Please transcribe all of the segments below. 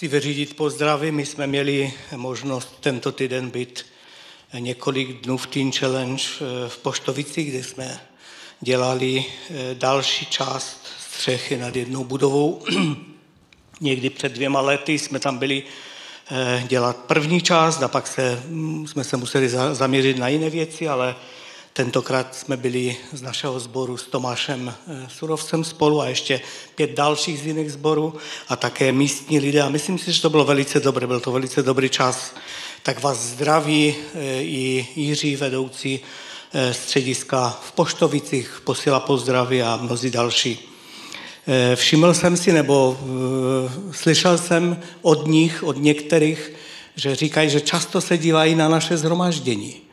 Chci vyřídit pozdravy. My jsme měli možnost tento týden být několik dnů v Teen Challenge eh, v Poštovici, kde jsme dělali eh, další část střechy nad jednou budovou. Někdy před dvěma lety jsme tam byli eh, dělat první část a pak se, mm, jsme se museli zaměřit na jiné věci, ale Tentokrát jsme byli z našeho sboru s Tomášem eh, Surovcem spolu a ještě pět dalších z jiných sborů a také místní lidé. A myslím si, že to bylo velice dobré, byl to velice dobrý čas. Tak vás zdraví eh, i Jiří, vedoucí eh, střediska v Poštovicích, posílá pozdraví a mnozí další. Všiml jsem si, nebo slyšel jsem od nich, od některých, že říkají, že často se dívají na naše zhromaždění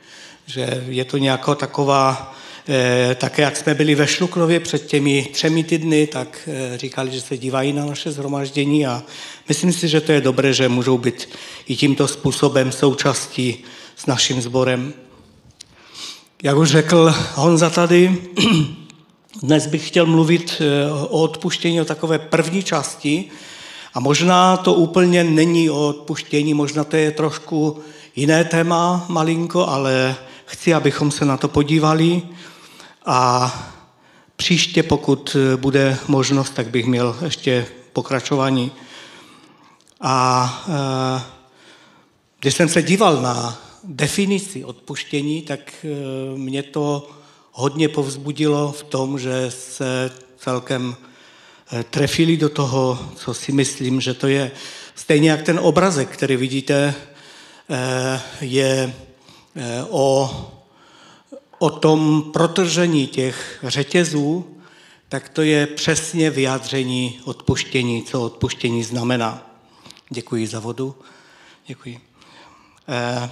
že je to nějaká taková, eh, také jak jsme byli ve Šluknově před těmi třemi týdny, tak eh, říkali, že se dívají na naše zhromaždění a myslím si, že to je dobré, že můžou být i tímto způsobem součástí s naším sborem. Jak už řekl Honza tady, dnes bych chtěl mluvit eh, o odpuštění, o takové první části a možná to úplně není o odpuštění, možná to je trošku jiné téma malinko, ale chci, abychom se na to podívali a příště, pokud bude možnost, tak bych měl ještě pokračování. A e, když jsem se díval na definici odpuštění, tak e, mě to hodně povzbudilo v tom, že se celkem trefili do toho, co si myslím, že to je. Stejně jak ten obrazek, který vidíte, je o, o tom protržení těch řetězů, tak to je přesně vyjádření odpuštění, co odpuštění znamená. Děkuji za vodu. Děkuji. Eh,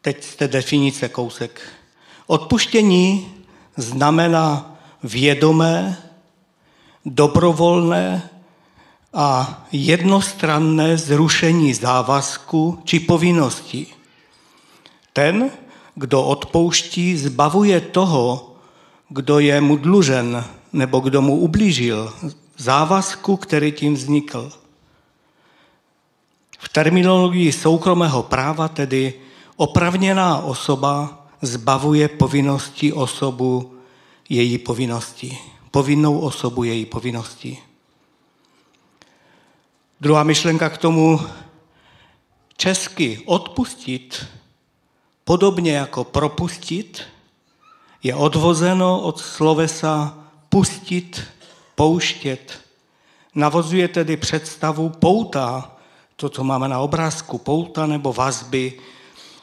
teď jste definice kousek. Odpuštění znamená vědomé, dobrovolné a jednostranné zrušení závazku či povinnosti. Ten, kdo odpouští, zbavuje toho, kdo je mu dlužen nebo kdo mu ublížil, závazku, který tím vznikl. V terminologii soukromého práva tedy opravněná osoba zbavuje povinnosti osobu její povinnosti. Povinnou osobu její povinnosti. Druhá myšlenka k tomu, česky odpustit, podobně jako propustit, je odvozeno od slovesa pustit, pouštět. Navozuje tedy představu pouta, to, co máme na obrázku, pouta nebo vazby,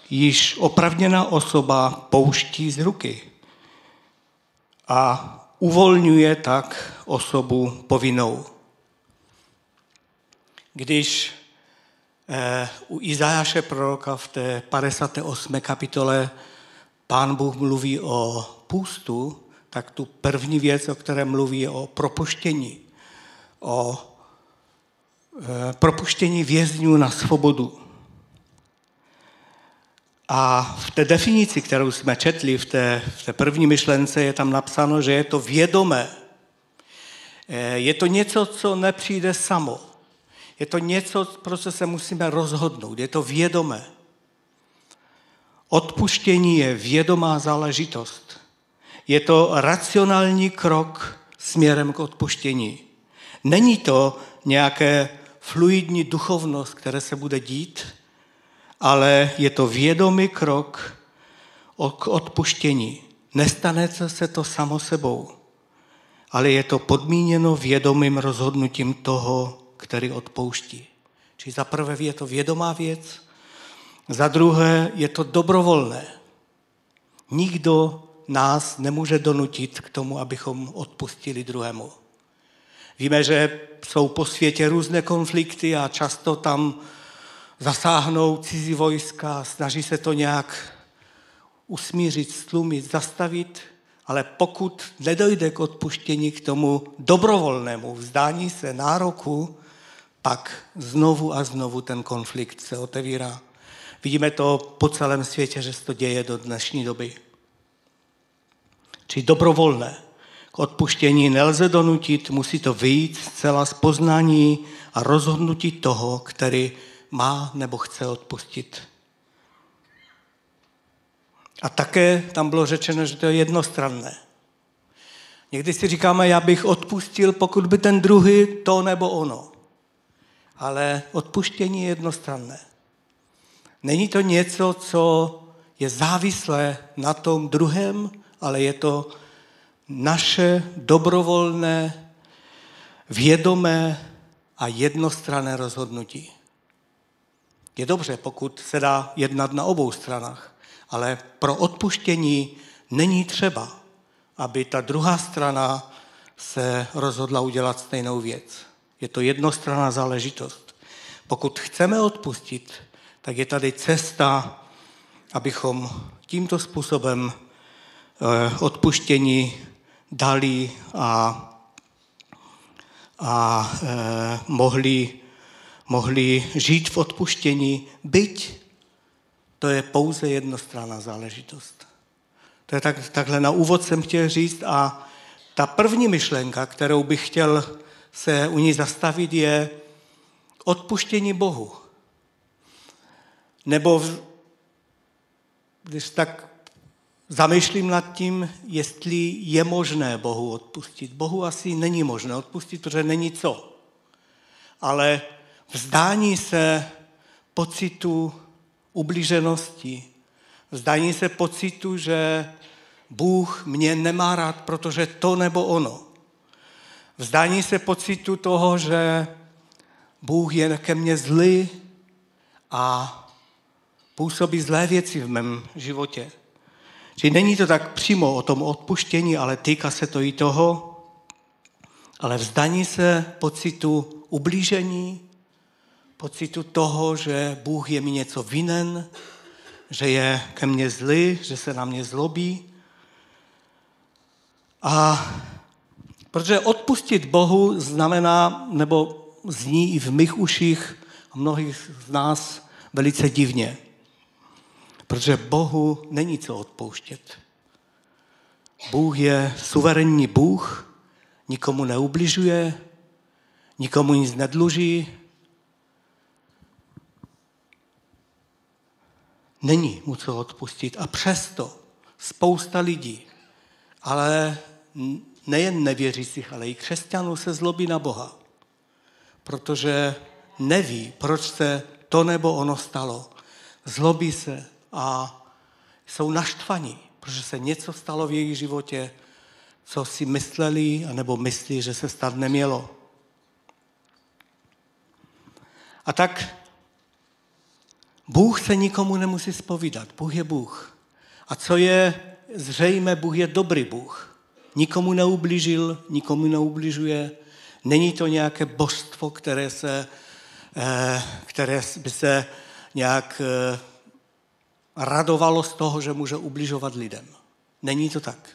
již opravněná osoba pouští z ruky a uvolňuje tak osobu povinnou. Když eh, u Izajáše proroka v té 58. kapitole pán Bůh mluví o půstu, tak tu první věc, o které mluví, je o propuštění. O eh, propuštění vězňů na svobodu. A v té definici, kterou jsme četli v té, v té první myšlence, je tam napsáno, že je to vědomé. Eh, je to něco, co nepřijde samo. Je to něco, pro co se musíme rozhodnout. Je to vědomé. Odpuštění je vědomá záležitost. Je to racionální krok směrem k odpuštění. Není to nějaké fluidní duchovnost, které se bude dít, ale je to vědomý krok k odpuštění. Nestane se to samo sebou, ale je to podmíněno vědomým rozhodnutím toho, který odpouští. Či za prvé je to vědomá věc, za druhé je to dobrovolné. Nikdo nás nemůže donutit k tomu, abychom odpustili druhému. Víme, že jsou po světě různé konflikty a často tam zasáhnou cizí vojska, snaží se to nějak usmířit, stlumit, zastavit, ale pokud nedojde k odpuštění k tomu dobrovolnému vzdání se nároku, pak znovu a znovu ten konflikt se otevírá. Vidíme to po celém světě, že se to děje do dnešní doby. Či dobrovolné. K odpuštění nelze donutit, musí to vyjít zcela z poznání a rozhodnutí toho, který má nebo chce odpustit. A také tam bylo řečeno, že to je jednostranné. Někdy si říkáme, já bych odpustil, pokud by ten druhý to nebo ono. Ale odpuštění je jednostranné. Není to něco, co je závislé na tom druhém, ale je to naše dobrovolné, vědomé a jednostranné rozhodnutí. Je dobře, pokud se dá jednat na obou stranách, ale pro odpuštění není třeba, aby ta druhá strana se rozhodla udělat stejnou věc. Je to jednostranná záležitost. Pokud chceme odpustit, tak je tady cesta, abychom tímto způsobem eh, odpuštění dali a, a eh, mohli, mohli žít v odpuštění, byť to je pouze jednostranná záležitost. To je tak, takhle na úvod jsem chtěl říct a ta první myšlenka, kterou bych chtěl se u ní zastavit, je odpuštění Bohu. Nebo když tak zamýšlím nad tím, jestli je možné Bohu odpustit. Bohu asi není možné odpustit, protože není co. Ale vzdání se pocitu ublíženosti, vzdání se pocitu, že Bůh mě nemá rád, protože to nebo ono. Vzdání se pocitu toho, že Bůh je ke mně zlý a působí zlé věci v mém životě. Čili není to tak přímo o tom odpuštění, ale týká se to i toho, ale vzdání se pocitu ublížení, pocitu toho, že Bůh je mi něco vinen, že je ke mně zlý, že se na mě zlobí. A protože odpustit Bohu znamená, nebo zní i v mých uších a mnohých z nás velice divně. Protože Bohu není co odpouštět. Bůh je suverénní Bůh, nikomu neubližuje, nikomu nic nedluží, Není mu co odpustit. A přesto spousta lidí, ale nejen nevěřících, ale i křesťanů se zlobí na Boha. Protože neví, proč se to nebo ono stalo. Zlobí se a jsou naštvaní, protože se něco stalo v jejich životě, co si mysleli, anebo myslí, že se stát nemělo. A tak Bůh se nikomu nemusí spovídat. Bůh je Bůh. A co je zřejmé, Bůh je dobrý Bůh. Nikomu neublížil, nikomu neubližuje. Není to nějaké božstvo, které, se, eh, které by se nějak eh, radovalo z toho, že může ubližovat lidem. Není to tak.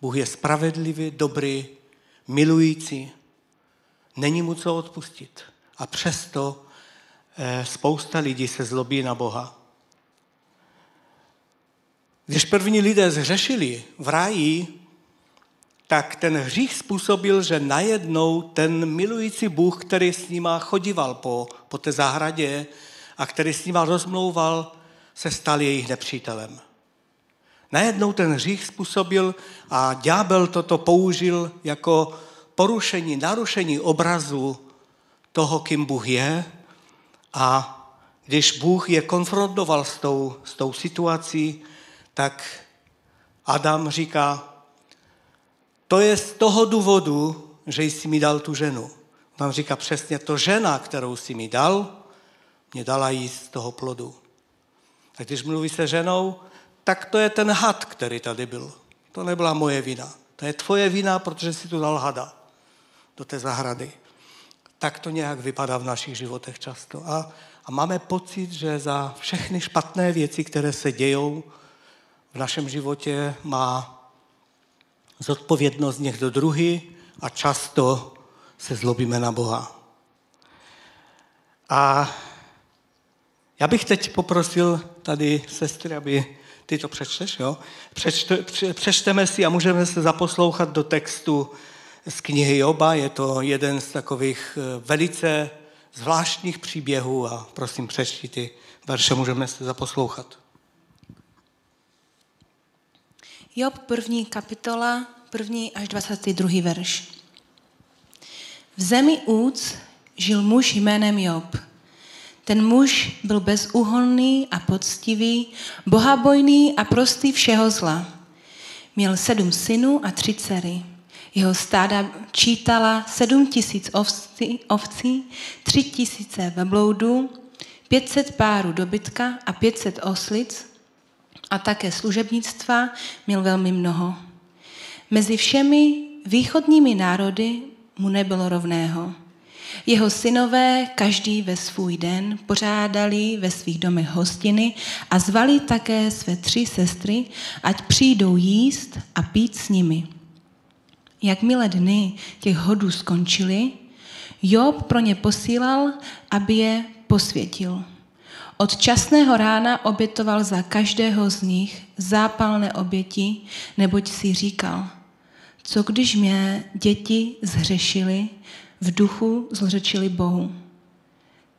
Bůh je spravedlivý, dobrý, milující. Není mu co odpustit. A přesto Eh, spousta lidí se zlobí na Boha. Když první lidé zřešili v ráji, tak ten hřích způsobil, že najednou ten milující Bůh, který s nima chodíval po, po té zahradě a který s nima rozmlouval, se stal jejich nepřítelem. Najednou ten hřích způsobil a ďábel toto použil jako porušení, narušení obrazu toho, kým Bůh je a když Bůh je konfrontoval s tou, s tou situací, tak Adam říká, to je z toho důvodu, že jsi mi dal tu ženu. Tam říká přesně, to žena, kterou jsi mi dal, mě dala jíst z toho plodu. A když mluví se ženou, tak to je ten had, který tady byl. To nebyla moje vina. To je tvoje vina, protože jsi tu dal hada do té zahrady tak to nějak vypadá v našich životech často. A, a máme pocit, že za všechny špatné věci, které se dějou v našem životě, má zodpovědnost někdo druhý a často se zlobíme na Boha. A já bych teď poprosil tady sestry, aby Ty to přečteš, jo? Přečte, přečteme si a můžeme se zaposlouchat do textu z knihy Joba. Je to jeden z takových eh, velice zvláštních příběhů a prosím přečti ty verše, můžeme se zaposlouchat. Job, první kapitola, první až 22. verš. V zemi Úc žil muž jménem Job. Ten muž byl bezúhonný a poctivý, bohabojný a prostý všeho zla. Měl sedm synů a tři dcery. Jeho stáda čítala sedm tisíc ovcí, ovcí, tři tisíce vebloudů, pětset párů dobytka a pětset oslic a také služebnictva měl velmi mnoho. Mezi všemi východními národy mu nebylo rovného. Jeho synové každý ve svůj den pořádali ve svých domech hostiny a zvali také své tři sestry, ať přijdou jíst a pít s nimi. Jakmile dny těch hodů skončily, Job pro ně posílal, aby je posvětil. Od časného rána obětoval za každého z nich zápalné oběti, neboť si říkal, co když mě děti zhřešili, v duchu zlřečili Bohu.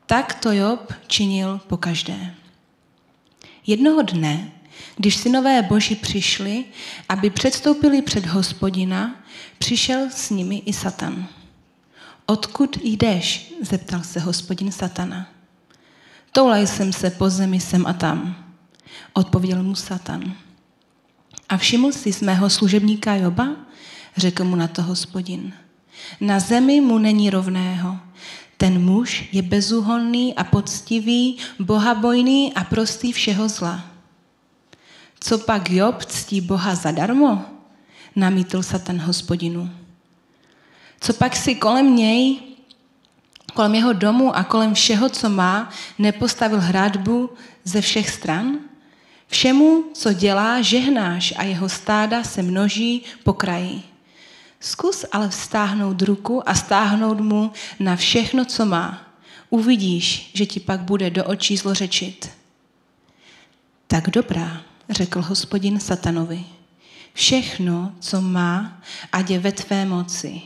Tak to Job činil po každé. Jednoho dne, když synové Boží přišli, aby předstoupili před hospodina, přišel s nimi i Satan. Odkud jdeš? zeptal se hospodin Satana. Toulaj jsem se po zemi sem a tam, odpověděl mu Satan. A všiml jsi z mého služebníka Joba? Řekl mu na to hospodin. Na zemi mu není rovného. Ten muž je bezúhonný a poctivý, bohabojný a prostý všeho zla. Co pak Job ctí Boha zadarmo? Namítl Satan hospodinu. Co pak si kolem něj, kolem jeho domu a kolem všeho, co má, nepostavil hradbu ze všech stran? Všemu, co dělá, žehnáš a jeho stáda se množí po kraji. Zkus ale vztáhnout ruku a stáhnout mu na všechno, co má. Uvidíš, že ti pak bude do očí zlořečit. Tak dobrá, řekl hospodin satanovi. Všechno, co má, ať je ve tvé moci.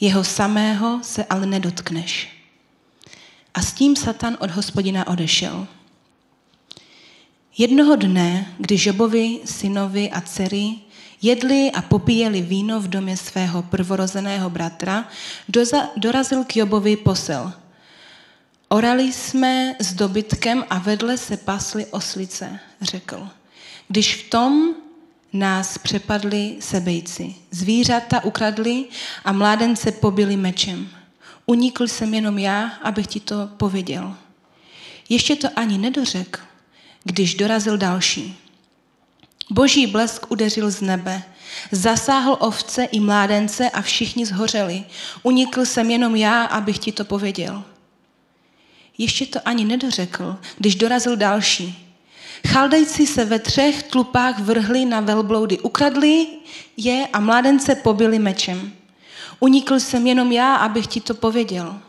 Jeho samého se ale nedotkneš. A s tím Satan od hospodina odešel. Jednoho dne, když Jobovi synovi a dcery jedli a popíjeli víno v domě svého prvorozeného bratra, dorazil k Jobovi posel. Orali jsme s dobytkem a vedle se pasly oslice, řekl. Když v tom nás přepadli sebejci. Zvířata ukradli a mládence pobili mečem. Unikl jsem jenom já, abych ti to pověděl. Ještě to ani nedořekl, když dorazil další. Boží blesk udeřil z nebe. Zasáhl ovce i mládence a všichni zhořeli. Unikl jsem jenom já, abych ti to pověděl. Ještě to ani nedořekl, když dorazil další. Chaldejci se ve třech tlupách vrhli na velbloudy, ukradli je a mládence pobili mečem. Unikl jsem jenom já, abych ti to pověděl.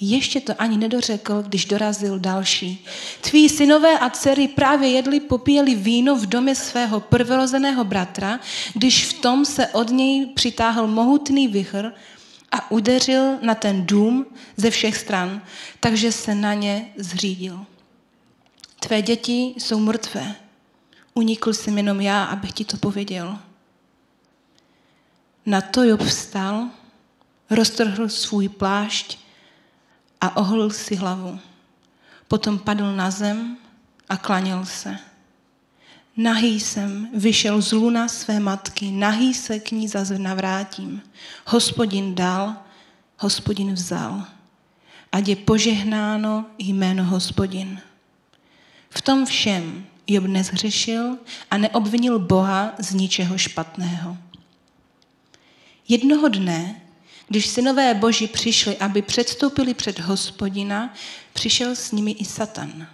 Ještě to ani nedořekl, když dorazil další. Tví synové a dcery právě jedli, popíjeli víno v domě svého prvorozeného bratra, když v tom se od něj přitáhl mohutný vychr a udeřil na ten dům ze všech stran, takže se na ně zřídil. Tvé děti jsou mrtvé. Unikl jsem jenom já, abych ti to pověděl. Na to Job vstal, roztrhl svůj plášť a oholil si hlavu. Potom padl na zem a klaněl se. Nahý jsem vyšel z luna své matky, nahý se k ní zase navrátím. Hospodin dal, hospodin vzal. Ať je požehnáno jméno hospodin. V tom všem Job nezhřešil a neobvinil Boha z ničeho špatného. Jednoho dne když synové boží přišli, aby předstoupili před hospodina, přišel s nimi i Satan,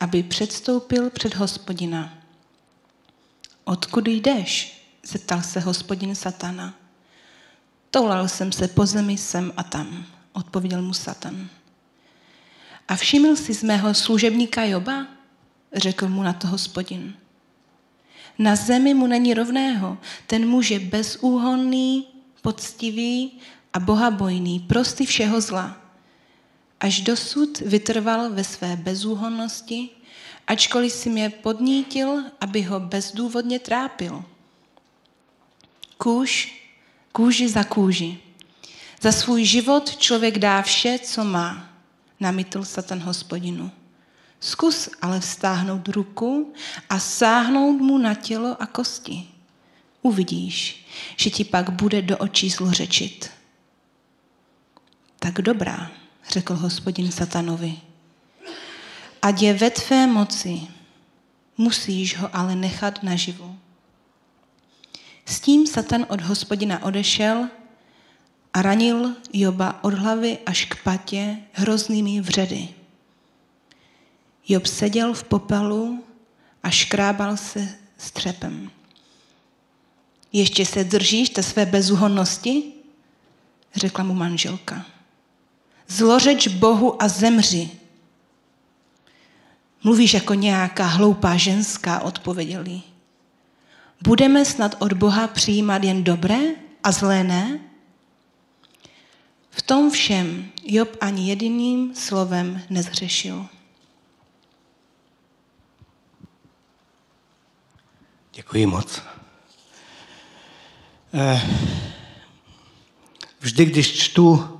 aby předstoupil před hospodina. Odkud jdeš? zeptal se hospodin Satana. Toulal jsem se po zemi sem a tam, odpověděl mu Satan. A všiml si z mého služebníka Joba? Řekl mu na to hospodin. Na zemi mu není rovného. Ten muž je bezúhonný, poctivý a bohabojný, prostý všeho zla. Až dosud vytrval ve své bezúhonnosti, ačkoliv si mě podnítil, aby ho bezdůvodně trápil. Kůž, kůži za kůži. Za svůj život člověk dá vše, co má, namítl Satan hospodinu. Zkus ale vztáhnout ruku a sáhnout mu na tělo a kosti. Uvidíš, že ti pak bude do očí zlořečit. Tak dobrá, řekl hospodin satanovi. Ať je ve tvé moci, musíš ho ale nechat naživu. S tím Satan od hospodina odešel a ranil Joba od hlavy až k patě hroznými vředy. Job seděl v popelu a škrábal se střepem. Ještě se držíš té své bezúhonnosti? Řekla mu manželka. Zlořeč Bohu a zemři. Mluvíš jako nějaká hloupá ženská, odpověděl jí. Budeme snad od Boha přijímat jen dobré a zlé ne? V tom všem Job ani jediným slovem nezřešil. Děkuji moc. Eh, vždy, když čtu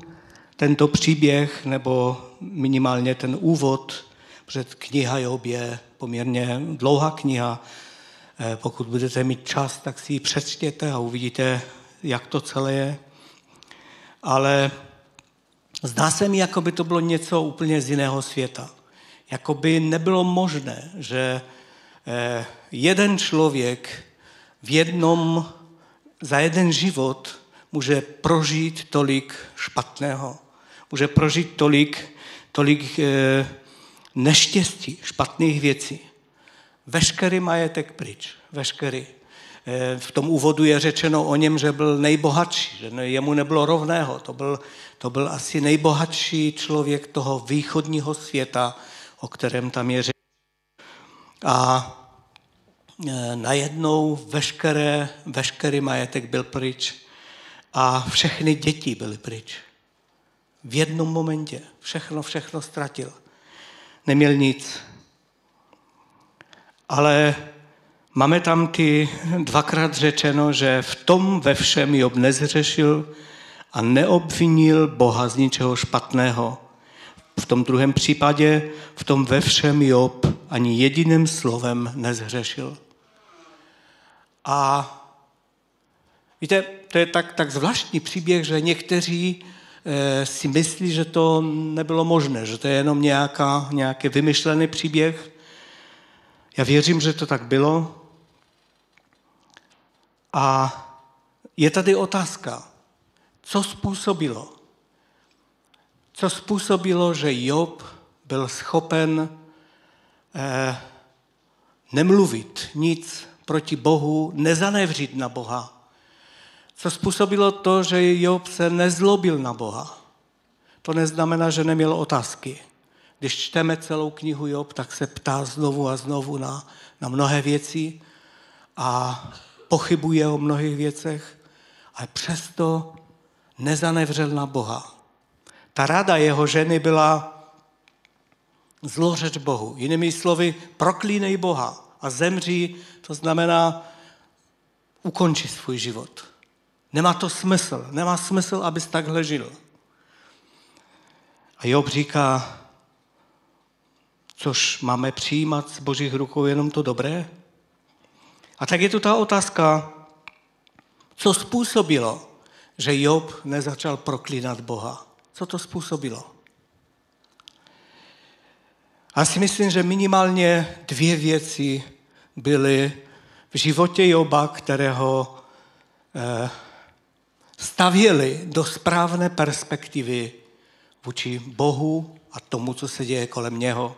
tento příběh, nebo minimálně ten úvod, před kniha Job je poměrně dlouhá kniha, eh, pokud budete mít čas, tak si ji přečtěte a uvidíte, jak to celé je. Ale zdá se mi, jako by to bylo něco úplně z jiného světa. Jako by nebylo možné, že Eh, jeden člověk v jednom, za jeden život může prožít tolik špatného, může prožít tolik, tolik eh, neštěstí, špatných věcí. Veškerý majetek pryč, veškerý. Eh, v tom úvodu je řečeno o něm, že byl nejbohatší, že jemu nebylo rovného. To byl, to byl asi nejbohatší člověk toho východního světa, o kterém tam je řečeno a najednou veškeré, veškerý majetek byl pryč a všechny děti byly pryč. V jednom momentě všechno, všechno ztratil. Neměl nic. Ale máme tam ty dvakrát řečeno, že v tom ve všem Job nezřešil a neobvinil Boha z ničeho špatného. V tom druhém případě, v tom ve všem Job ani jediným slovem nezhřešil. A víte, to je tak, tak zvláštní příběh, že někteří e, si myslí, že to nebylo možné, že to je jenom nějaká, nějaký vymyšlený příběh. Já věřím, že to tak bylo. A je tady otázka, co způsobilo? Co způsobilo, že Job byl schopen eh, nemluvit nic proti Bohu, nezanevřít na Boha. Co způsobilo to, že Job se nezlobil na Boha. To neznamená, že neměl otázky. Když čteme celou knihu Job, tak se ptá znovu a znovu na, na mnohé věci a pochybuje o mnohých věcech, ale přesto nezanevřel na Boha. Ta rada jeho ženy byla zlořeč Bohu. Jinými slovy, proklínej Boha a zemří, to znamená ukončit svůj život. Nemá to smysl. Nemá smysl, abys takhle žil. A Job říká, což máme přijímat z božích rukou jenom to dobré? A tak je tu ta otázka, co způsobilo, že Job nezačal proklínat Boha. Co to způsobilo? A si myslím, že minimálně dvě věci byly v životě Joba, kterého eh, stavěli do správné perspektivy vůči Bohu a tomu, co se děje kolem něho.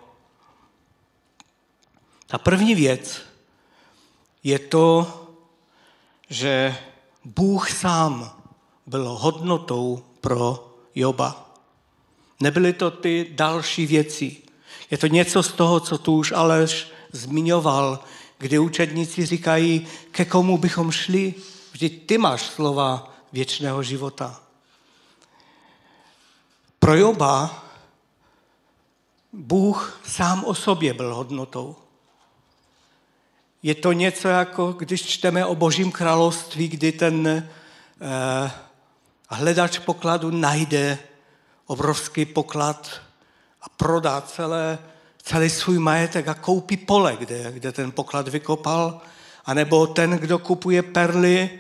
Ta první věc je to, že Bůh sám byl hodnotou pro Joba. Nebyly to ty další věci. Je to něco z toho, co tu už Aleš zmiňoval, kdy učedníci říkají, ke komu bychom šli, vždyť ty máš slova věčného života. Pro Joba Bůh sám o sobě byl hodnotou. Je to něco jako, když čteme o Božím království, kdy ten eh, hledač pokladu najde obrovský poklad a prodá celé, celý svůj majetek a koupí pole, kde, kde ten poklad vykopal, anebo ten, kdo kupuje perly,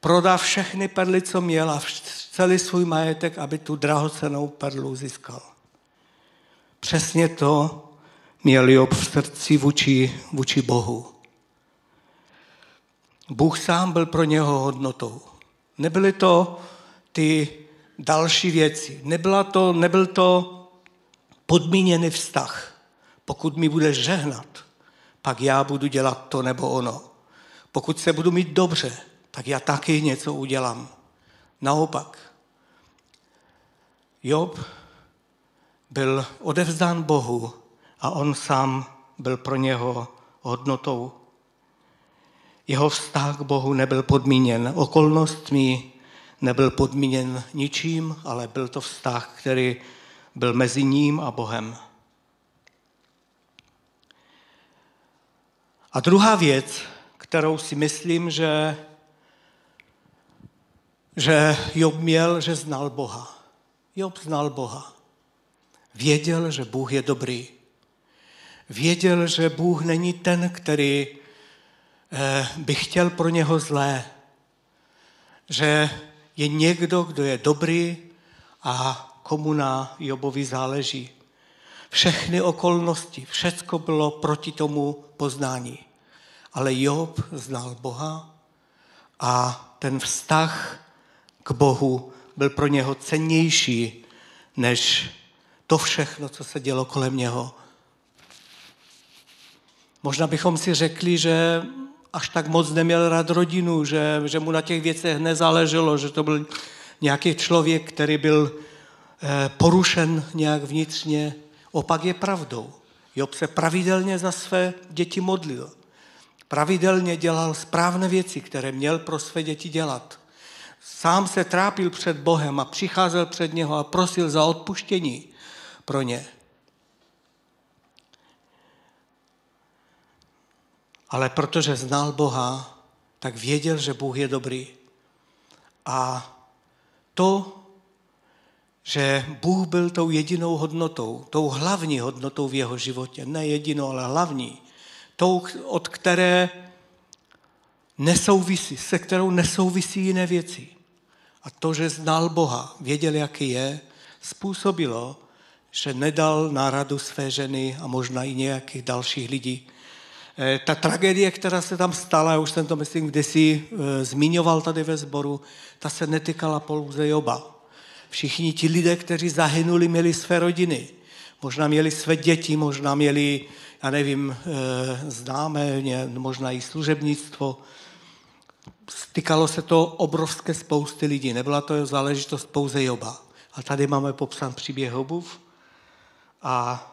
prodá všechny perly, co měl a celý svůj majetek, aby tu drahocenou perlu získal. Přesně to měl Job v srdci vůči, vůči Bohu. Bůh sám byl pro něho hodnotou. Nebyly to ty další věci. Nebyla to, nebyl to podmíněný vztah. Pokud mi budeš žehnat, pak já budu dělat to nebo ono. Pokud se budu mít dobře, tak já taky něco udělám. Naopak, Job byl odevzdán Bohu a on sám byl pro něho hodnotou. Jeho vztah k Bohu nebyl podmíněn okolnostmi, nebyl podmíněn ničím, ale byl to vztah, který byl mezi ním a Bohem. A druhá věc, kterou si myslím, že, že Job měl, že znal Boha. Job znal Boha. Věděl, že Bůh je dobrý. Věděl, že Bůh není ten, který eh, by chtěl pro něho zlé. Že je někdo, kdo je dobrý a komu na Jobovi záleží. Všechny okolnosti, všecko bylo proti tomu poznání. Ale Job znal Boha a ten vztah k Bohu byl pro něho cennější než to všechno, co se dělo kolem něho. Možná bychom si řekli, že až tak moc neměl rád rodinu, že, že mu na těch věcech nezáleželo, že to byl nějaký člověk, který byl porušen nějak vnitřně. Opak je pravdou. Job se pravidelně za své děti modlil. Pravidelně dělal správné věci, které měl pro své děti dělat. Sám se trápil před Bohem a přicházel před něho a prosil za odpuštění pro ně. Ale protože znal Boha, tak věděl, že Bůh je dobrý. A to, že Bůh byl tou jedinou hodnotou, tou hlavní hodnotou v jeho životě, ne jedinou, ale hlavní, tou, od které nesouvisí, se kterou nesouvisí jiné věci. A to, že znal Boha, věděl, jaký je, způsobilo, že nedal náradu své ženy a možná i nějakých dalších lidí. Eh, ta tragédie, která se tam stala, já už jsem to myslím kdysi e, zmiňoval tady ve sboru, ta se netýkala pouze Joba. Všichni ti lidé, kteří zahynuli, měli své rodiny. Možná měli své děti, možná měli, já nevím, e, známé, možná i služebnictvo. Stykalo se to obrovské spousty lidí. Nebyla to záležitost pouze Joba. A tady máme popsán příběh Jobův. A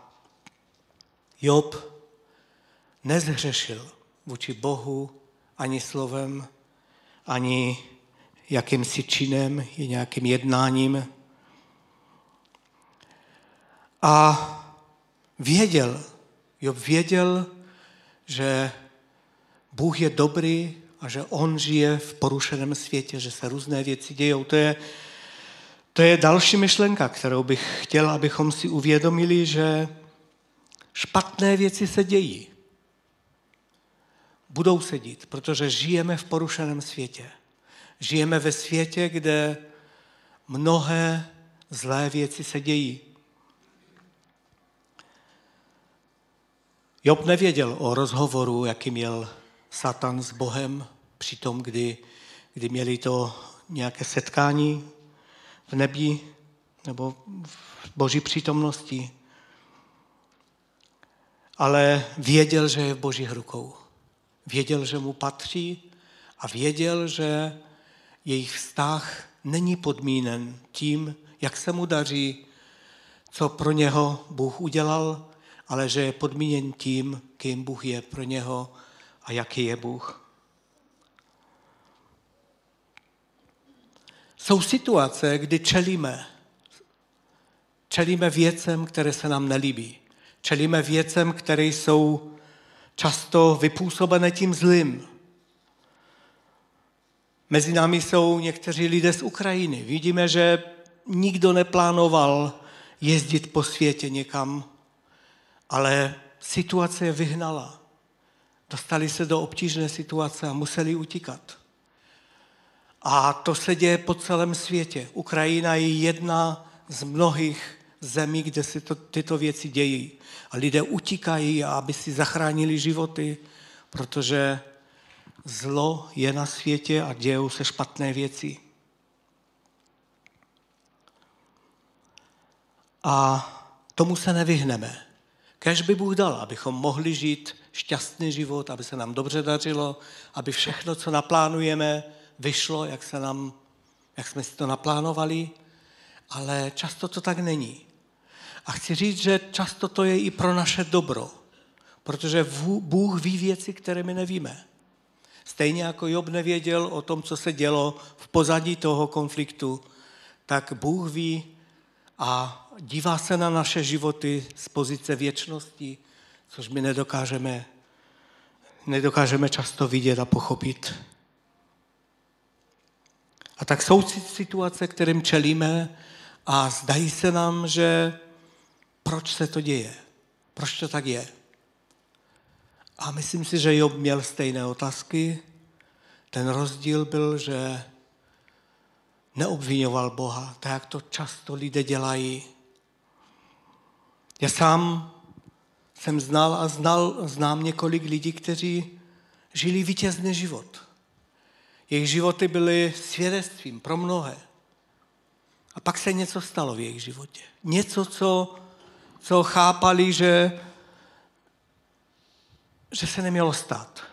Job nezhřešil vůči Bohu ani slovem, ani jakýmsi činem, i nějakým jednáním. A věděl, Job věděl, že Bůh je dobrý a že on žije v porušeném světě, že se různé věci dějou. To je to je další myšlenka, kterou bych chtěl, abychom si uvědomili, že špatné věci se dějí. Budou se dít, protože žijeme v porušeném světě. Žijeme ve světě, kde mnohé zlé věci se dějí. Job nevěděl o rozhovoru, jaký měl Satan s Bohem při tom, kdy, kdy měli to nějaké setkání v nebi nebo v boží přítomnosti. Ale věděl, že je v božích rukou. Věděl, že mu patří a věděl, že jejich vztah není podmínen tím, jak se mu daří, co pro něho Bůh udělal, ale že je podmíněn tím, kým Bůh je pro něho a jaký je Bůh. Jsou situace, kdy čelíme. Čelíme věcem, které se nám nelíbí. Čelíme věcem, které jsou často vypůsobené tím zlým. Mezi námi jsou někteří lidé z Ukrajiny. Vidíme, že nikdo neplánoval jezdit po světě někam, ale situace je vyhnala. Dostali se do obtížné situace a museli utíkat. A to se děje po celém světě. Ukrajina je jedna z mnohých zemí, kde se to, tyto věci dějí. A lidé utíkají, aby si zachránili životy, protože zlo je na světě a dějou se špatné věci. A tomu se nevyhneme. Kež by Bůh dal, abychom mohli žít šťastný život, aby se nám dobře dařilo, aby všechno, co naplánujeme, vyšlo, jak, se nám, jak jsme si to naplánovali, ale často to tak není. A chci říct, že často to je i pro naše dobro, protože Bůh ví věci, které my nevíme. Stejně jako Job nevěděl o tom, co se dělo v pozadí toho konfliktu, tak Bůh ví a dívá se na naše životy z pozice věčnosti, což my nedokážeme, nedokážeme často vidět a pochopit. A tak jsou situace, kterým čelíme a zdají se nám, že proč se to děje, proč to tak je. A myslím si, že Job měl stejné otázky. Ten rozdíl byl, že neobvinoval Boha, tak jak to často lidé dělají. Já sám jsem znal a znal, znám několik lidí, kteří žili vítězný život. Jejich životy byly svědectvím pro mnohé. A pak se něco stalo v jejich životě. Něco, co, co chápali, že, že se nemělo stát.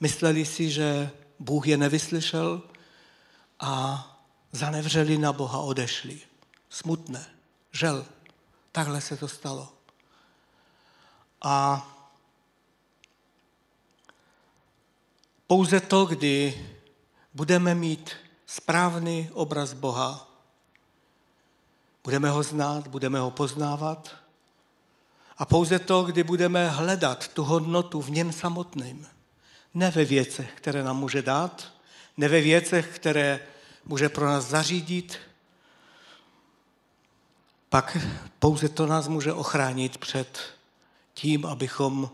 Mysleli si, že Bůh je nevyslyšel a zanevřeli na Boha, odešli. Smutné, žel. Takhle se to stalo. A pouze to, kdy budeme mít správný obraz Boha, budeme ho znát, budeme ho poznávat, a pouze to, kdy budeme hledat tu hodnotu v něm samotným. Ne ve věcech, které nám může dát, ne ve věcech, které může pro nás zařídit, pak pouze to nás může ochránit před tím, abychom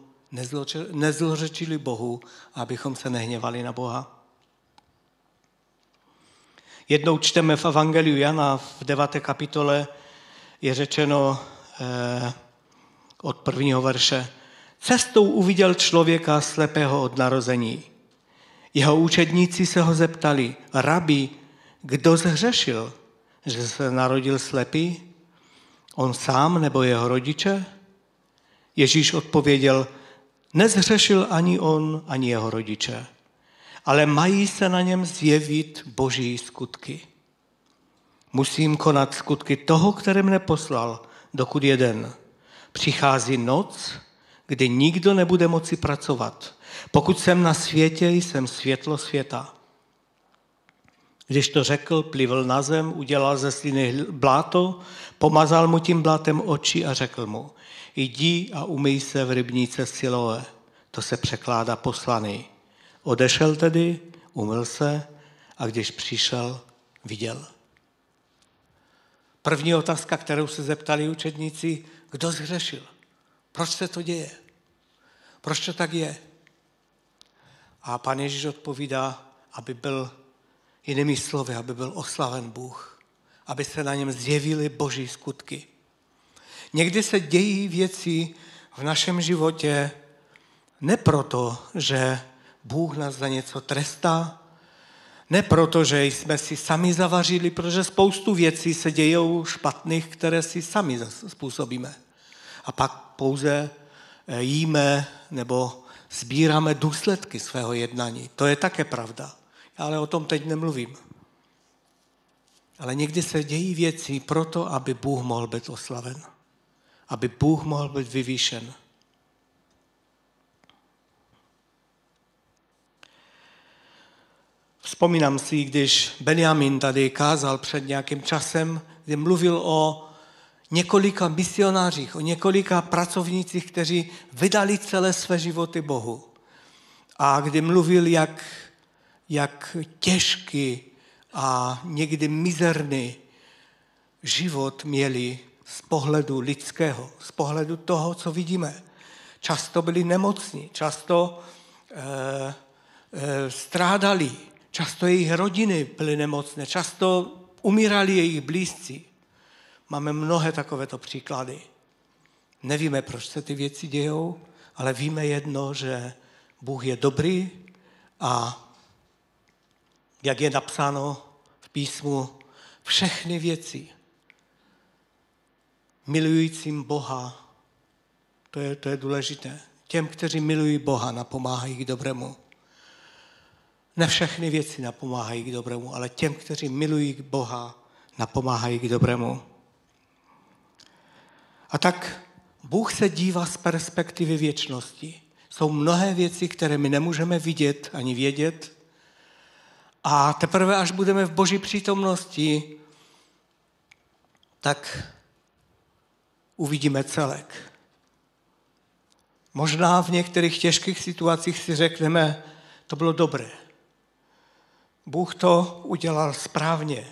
nezlořečili Bohu a abychom se nehněvali na Boha. Jednou čteme v Evangeliu Jana v deváté kapitole je řečeno eh, od prvního verše. Cestou uviděl člověka slepého od narození. Jeho učedníci se ho zeptali, rabi, kdo zhřešil, že se narodil slepý? On sám nebo jeho rodiče? Ježíš odpověděl, nezhřešil ani on, ani jeho rodiče, ale mají se na něm zjevit boží skutky. Musím konat skutky toho, který mne poslal, dokud jeden. Přichází noc, kdy nikdo nebude moci pracovat. Pokud jsem na světě, jsem světlo světa. Když to řekl, plivl na zem, udělal ze sliny bláto, pomazal mu tím blátem oči a řekl mu, jdi a umyj se v rybníce Siloe. To se překládá poslaný. Odešel tedy, umyl se a když přišel, viděl. První otázka, kterou se zeptali učedníci, kdo zhřešil? Proč se to děje? Proč to tak je? A pan Ježíš odpovídá, aby byl Jinými slovy, aby byl oslaven Bůh, aby se na něm zjevily boží skutky. Někdy se dějí věci v našem životě ne proto, že Bůh nás za něco trestá, ne proto, že jsme si sami zavařili, protože spoustu věcí se dějou špatných, které si sami způsobíme. A pak pouze eh, jíme nebo sbíráme důsledky svého jednání. To je také pravda ale o tom teď nemluvím. Ale někdy se dějí věci proto, aby Bůh mohl být oslaven. Aby Bůh mohl být vyvýšen. Vzpomínám si, když Benjamin tady kázal před nějakým časem, kdy mluvil o několika misionářích, o několika pracovnících, kteří vydali celé své životy Bohu. A kdy mluvil, jak, jak těžký a někdy mizerný život měli z pohledu lidského, z pohledu toho, co vidíme. Často byli nemocní, často e, e, strádali, často jejich rodiny byly nemocné, často umírali jejich blízcí. Máme mnohé takovéto příklady. Nevíme, proč se ty věci dějou, ale víme jedno, že Bůh je dobrý a jak je napsáno v písmu, všechny věci milujícím Boha, to je, to je důležité, těm, kteří milují Boha, napomáhají k dobrému. Ne všechny věci napomáhají k dobrému, ale těm, kteří milují Boha, napomáhají k dobrému. A tak Bůh se dívá z perspektivy věčnosti. Jsou mnohé věci, které my nemůžeme vidět ani vědět. A teprve, až budeme v Boží přítomnosti, tak uvidíme celek. Možná v některých těžkých situacích si řekneme, to bylo dobré. Bůh to udělal správně,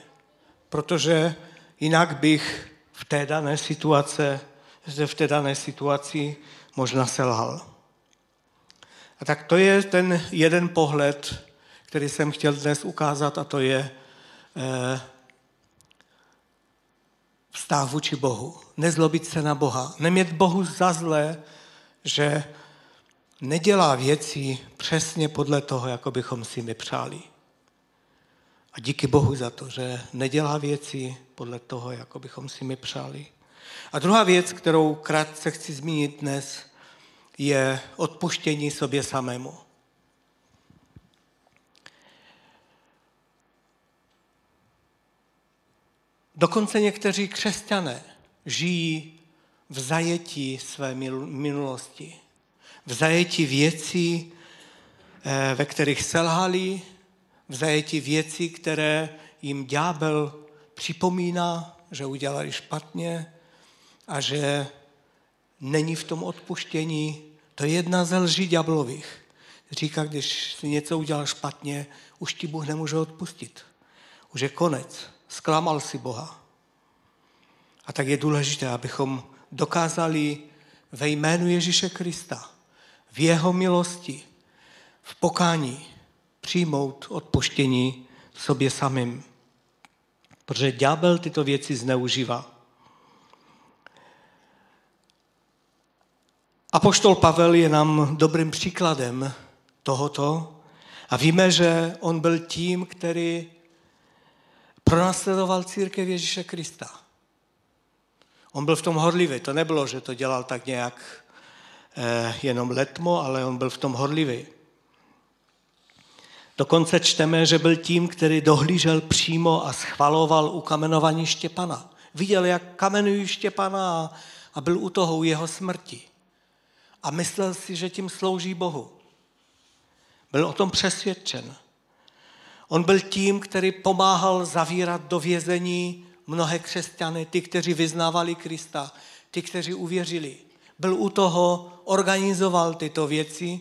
protože jinak bych v té dané situace, v té dané situaci možná selhal. A tak to je ten jeden pohled, který jsem chtěl dnes ukázat, a to je eh, vztah vůči Bohu. Nezlobit se na Boha. Nemět Bohu za zlé, že nedělá věci přesně podle toho, jako bychom si my přáli. A díky Bohu za to, že nedělá věci podle toho, jako bychom si my přáli. A druhá věc, kterou krátce chci zmínit dnes, je odpuštění sobě samému. Dokonce někteří křesťané žijí v zajetí své minulosti, v zajetí věcí, eh, ve kterých selhali, v zajetí věcí, které jim ďábel připomíná, že udělali špatně a že není v tom odpuštění. To je jedna ze lží ďáblových. Říká, když si něco udělal špatně, už ti Bůh nemůže odpustit. Už je konec zklamal si Boha. A tak je důležité, abychom dokázali ve jménu Ježíše Krista, v jeho milosti, v pokání přijmout odpuštění sobě samým. Protože ďábel tyto věci zneužívá. Apoštol Pavel je nám dobrým příkladem tohoto a víme, že on byl tím, který pronásledoval církev Ježíše Krista. On byl v tom horlivý. To nebylo, že to dělal tak nějak eh, jenom letmo, ale on byl v tom horlivý. Dokonce čteme, že byl tím, který dohlížel přímo a schvaloval ukamenování Štěpana. Viděl, jak kamenují Štěpana a byl u toho u jeho smrti. A myslel si, že tím slouží Bohu. Byl o tom přesvědčen. On byl tím, který pomáhal zavírat do vězení mnohé křesťany, ty, kteří vyznávali Krista, ty, kteří uvěřili. Byl u toho, organizoval tyto věci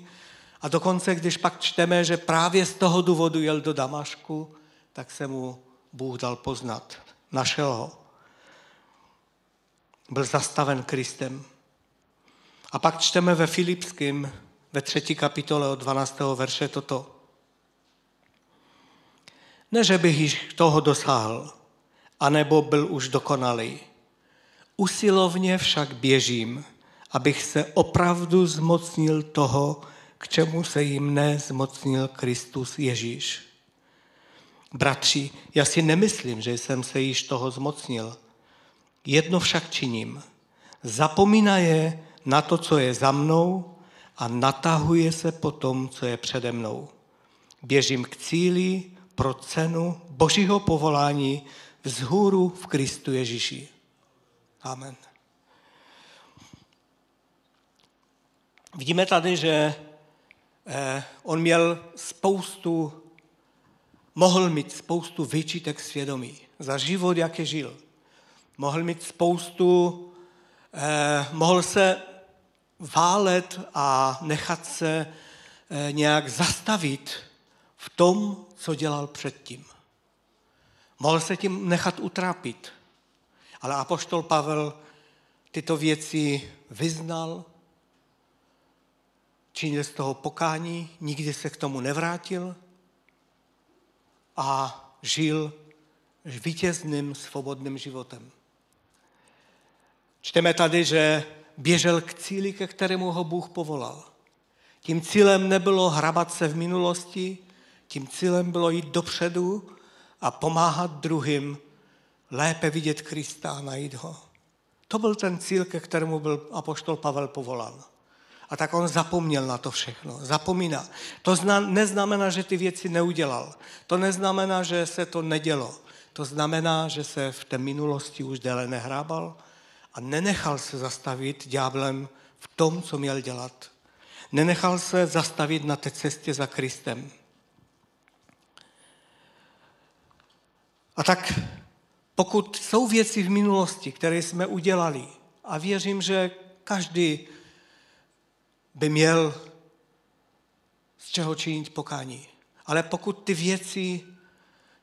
a dokonce, když pak čteme, že právě z toho důvodu jel do Damašku, tak se mu Bůh dal poznat. Našel ho. Byl zastaven Kristem. A pak čteme ve Filipském, ve třetí kapitole od 12. verše toto. Ne, že bych již toho dosáhl, anebo byl už dokonalý. Usilovně však běžím, abych se opravdu zmocnil toho, k čemu se jim nezmocnil Kristus Ježíš. Bratři, já si nemyslím, že jsem se již toho zmocnil. Jedno však činím. Zapomínaje na to, co je za mnou a natahuje se po tom, co je přede mnou. Běžím k cíli, pro cenu božího povolání vzhůru v Kristu Ježíši. Amen. Vidíme tady, že on měl spoustu mohl mít spoustu výčitek svědomí za život, jak je žil. Mohl mít spoustu, eh, mohl se válet a nechat se eh, nějak zastavit v tom, co dělal předtím. Mohl se tím nechat utrápit. Ale apoštol Pavel tyto věci vyznal, činil z toho pokání, nikdy se k tomu nevrátil a žil vítězným, svobodným životem. Čteme tady, že běžel k cíli, ke kterému ho Bůh povolal. Tím cílem nebylo hrabat se v minulosti, tím cílem bylo jít dopředu a pomáhat druhým lépe vidět Krista a najít ho. To byl ten cíl, ke kterému byl apoštol Pavel povolán. A tak on zapomněl na to všechno. Zapomíná. To zna, neznamená, že ty věci neudělal. To neznamená, že se to nedělo. To znamená, že se v té minulosti už déle nehrábal a nenechal se zastavit ďáblem v tom, co měl dělat. Nenechal se zastavit na té cestě za Kristem. A tak pokud jsou věci v minulosti, které jsme udělali, a věřím, že každý by měl z čeho činit pokání. Ale pokud ty věci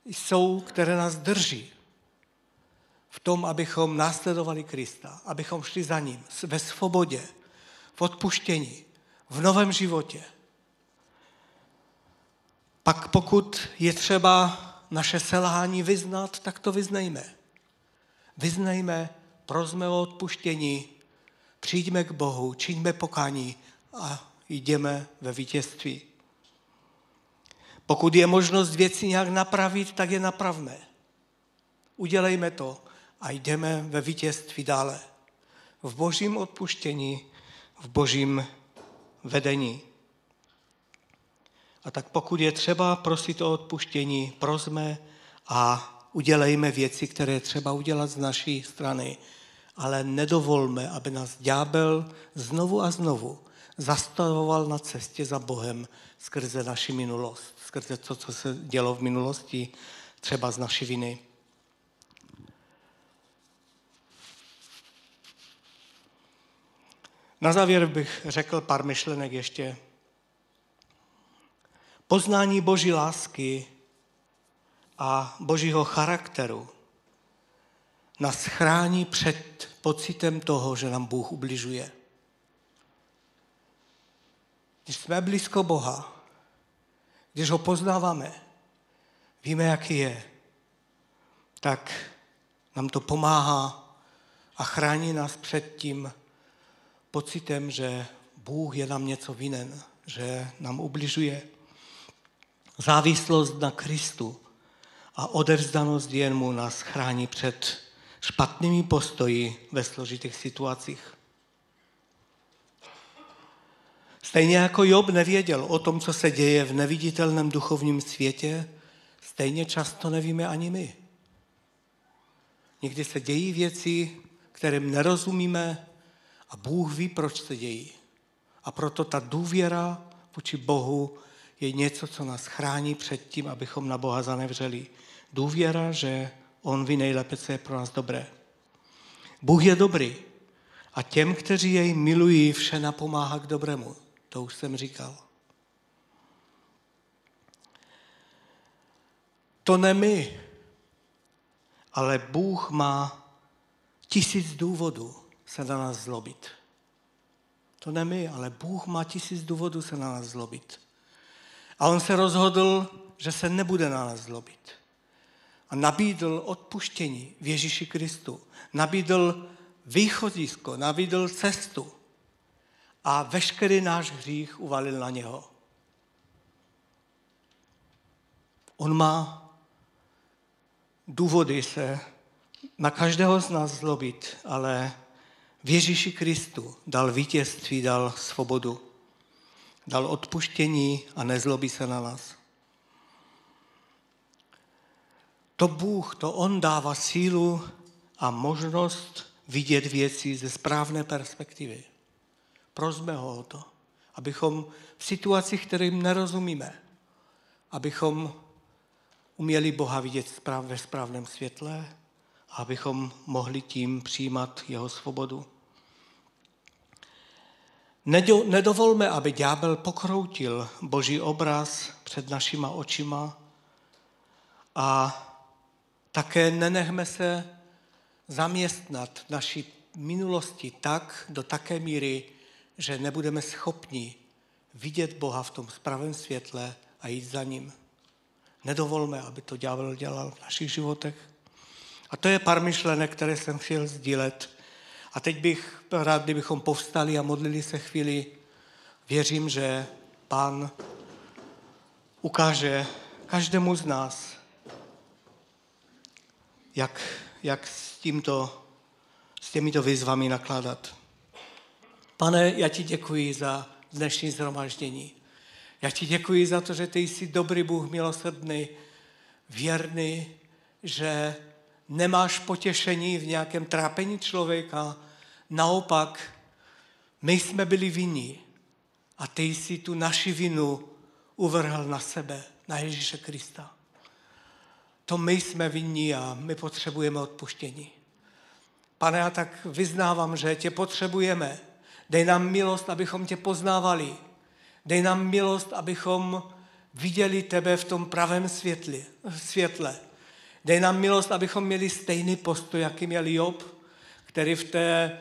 jsou, které nás drží v tom, abychom následovali Krista, abychom šli za ním ve svobodě, v odpuštění, v novém životě, pak pokud je třeba naše selhání vyznat, tak to vyznejme. Vyznejme, prosme o odpuštění, přijďme k Bohu, čiňme pokání a jdeme ve vítězství. Pokud je možnost věci nějak napravit, tak je napravme. Udělejme to a jdeme ve vítězství dále. V božím odpuštění, v božím vedení. A tak pokud je třeba prosit o odpuštění, prosme a udělejme věci, které je třeba udělat z naší strany, ale nedovolme, aby nás ďábel znovu a znovu zastavoval na cestě za Bohem skrze naši minulost, skrze to, co se dělo v minulosti, třeba z naší viny. Na závěr bych řekl pár myšlenek ještě. Poznání Boží lásky a Božího charakteru nás chrání před pocitem toho, že nám Bůh ubližuje. Když jsme blízko Boha, když ho poznáváme, víme, jaký je, tak nám to pomáhá a chrání nás před tím pocitem, že Bůh je nám něco vinen, že nám ubližuje. Závislost na Kristu a odevzdanost mu nás chrání před špatnými postoji ve složitých situacích. Stejně jako Job nevěděl o tom, co se děje v neviditelném duchovním světě, stejně často nevíme ani my. Někdy se dějí věci, kterým nerozumíme a Bůh ví, proč se dějí. A proto ta důvěra vůči Bohu je něco, co nás chrání před tím, abychom na Boha zanevřeli. Důvěra, že On ví nejlépe, co je pro nás dobré. Bůh je dobrý a těm, kteří jej milují, vše napomáhá k dobrému. To už jsem říkal. To ne my, ale Bůh má tisíc důvodů se na nás zlobit. To ne my, ale Bůh má tisíc důvodů se na nás zlobit. A on se rozhodl, že se nebude na nás zlobit. A nabídl odpuštění v Ježíši Kristu. Nabídl východisko, nabídl cestu. A veškerý náš hřích uvalil na něho. On má důvody se na každého z nás zlobit, ale v Ježíši Kristu dal vítězství, dal svobodu dal odpuštění a nezlobí se na nás. To Bůh, to On dává sílu a možnost vidět věci ze správné perspektivy. Prosme ho o to, abychom v situacích, kterým nerozumíme, abychom uměli Boha vidět ve správném světle, abychom mohli tím přijímat jeho svobodu. Nedovolme, aby ďábel pokroutil boží obraz před našima očima a také nenechme se zaměstnat naší minulosti tak, do také míry, že nebudeme schopni vidět Boha v tom spravém světle a jít za ním. Nedovolme, aby to ďábel dělal v našich životech. A to je pár myšlenek, které jsem chtěl sdílet. A teď bych rád, kdybychom povstali a modlili se chvíli. Věřím, že Pán ukáže každému z nás, jak, jak s, tímto, s těmito výzvami nakládat. Pane, já ti děkuji za dnešní zhromaždění. Já ti děkuji za to, že ty jsi dobrý Bůh, milosrdný, věrný, že nemáš potěšení v nějakém trápení člověka. Naopak, my jsme byli vinní a ty jsi tu naši vinu uvrhl na sebe, na Ježíše Krista. To my jsme vinní a my potřebujeme odpuštění. Pane, já tak vyznávám, že tě potřebujeme. Dej nám milost, abychom tě poznávali. Dej nám milost, abychom viděli tebe v tom pravém světle. světle. Dej nám milost, abychom měli stejný postoj, jaký měl Job, který v té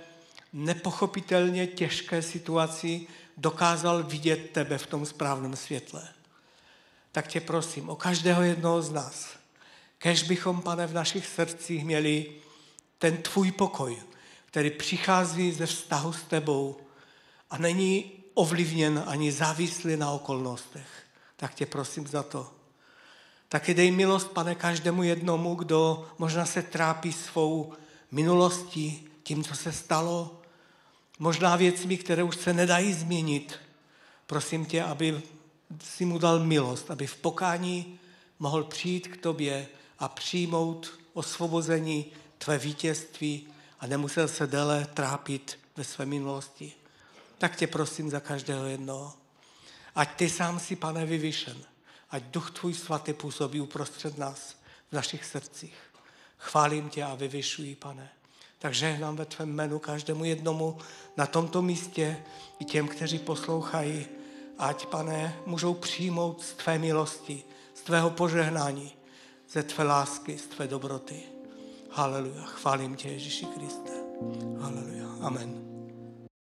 nepochopitelně těžké situaci dokázal vidět tebe v tom správném světle. Tak tě prosím o každého jednoho z nás. Kež bychom, pane, v našich srdcích měli ten tvůj pokoj, který přichází ze vztahu s tebou a není ovlivněn ani závislý na okolnostech. Tak tě prosím za to. Taky dej milost, pane, každému jednomu, kdo možná se trápí svou minulostí, tím, co se stalo, možná věcmi, které už se nedají změnit. Prosím tě, aby si mu dal milost, aby v pokání mohl přijít k tobě a přijmout osvobození tvé vítězství a nemusel se déle trápit ve své minulosti. Tak tě prosím za každého jednoho. Ať ty sám si, pane, vyvyšen. Ať duch tvůj svatý působí uprostřed nás v našich srdcích. Chválím tě a vyvyšuji, pane. Takže nám ve tvém jménu každému jednomu na tomto místě i těm, kteří poslouchají, ať, pane, můžou přijmout z tvé milosti, z tvého požehnání, ze tvé lásky, z tvé dobroty. Haleluja. Chválím tě, Ježíši Kriste. Haleluja. Amen.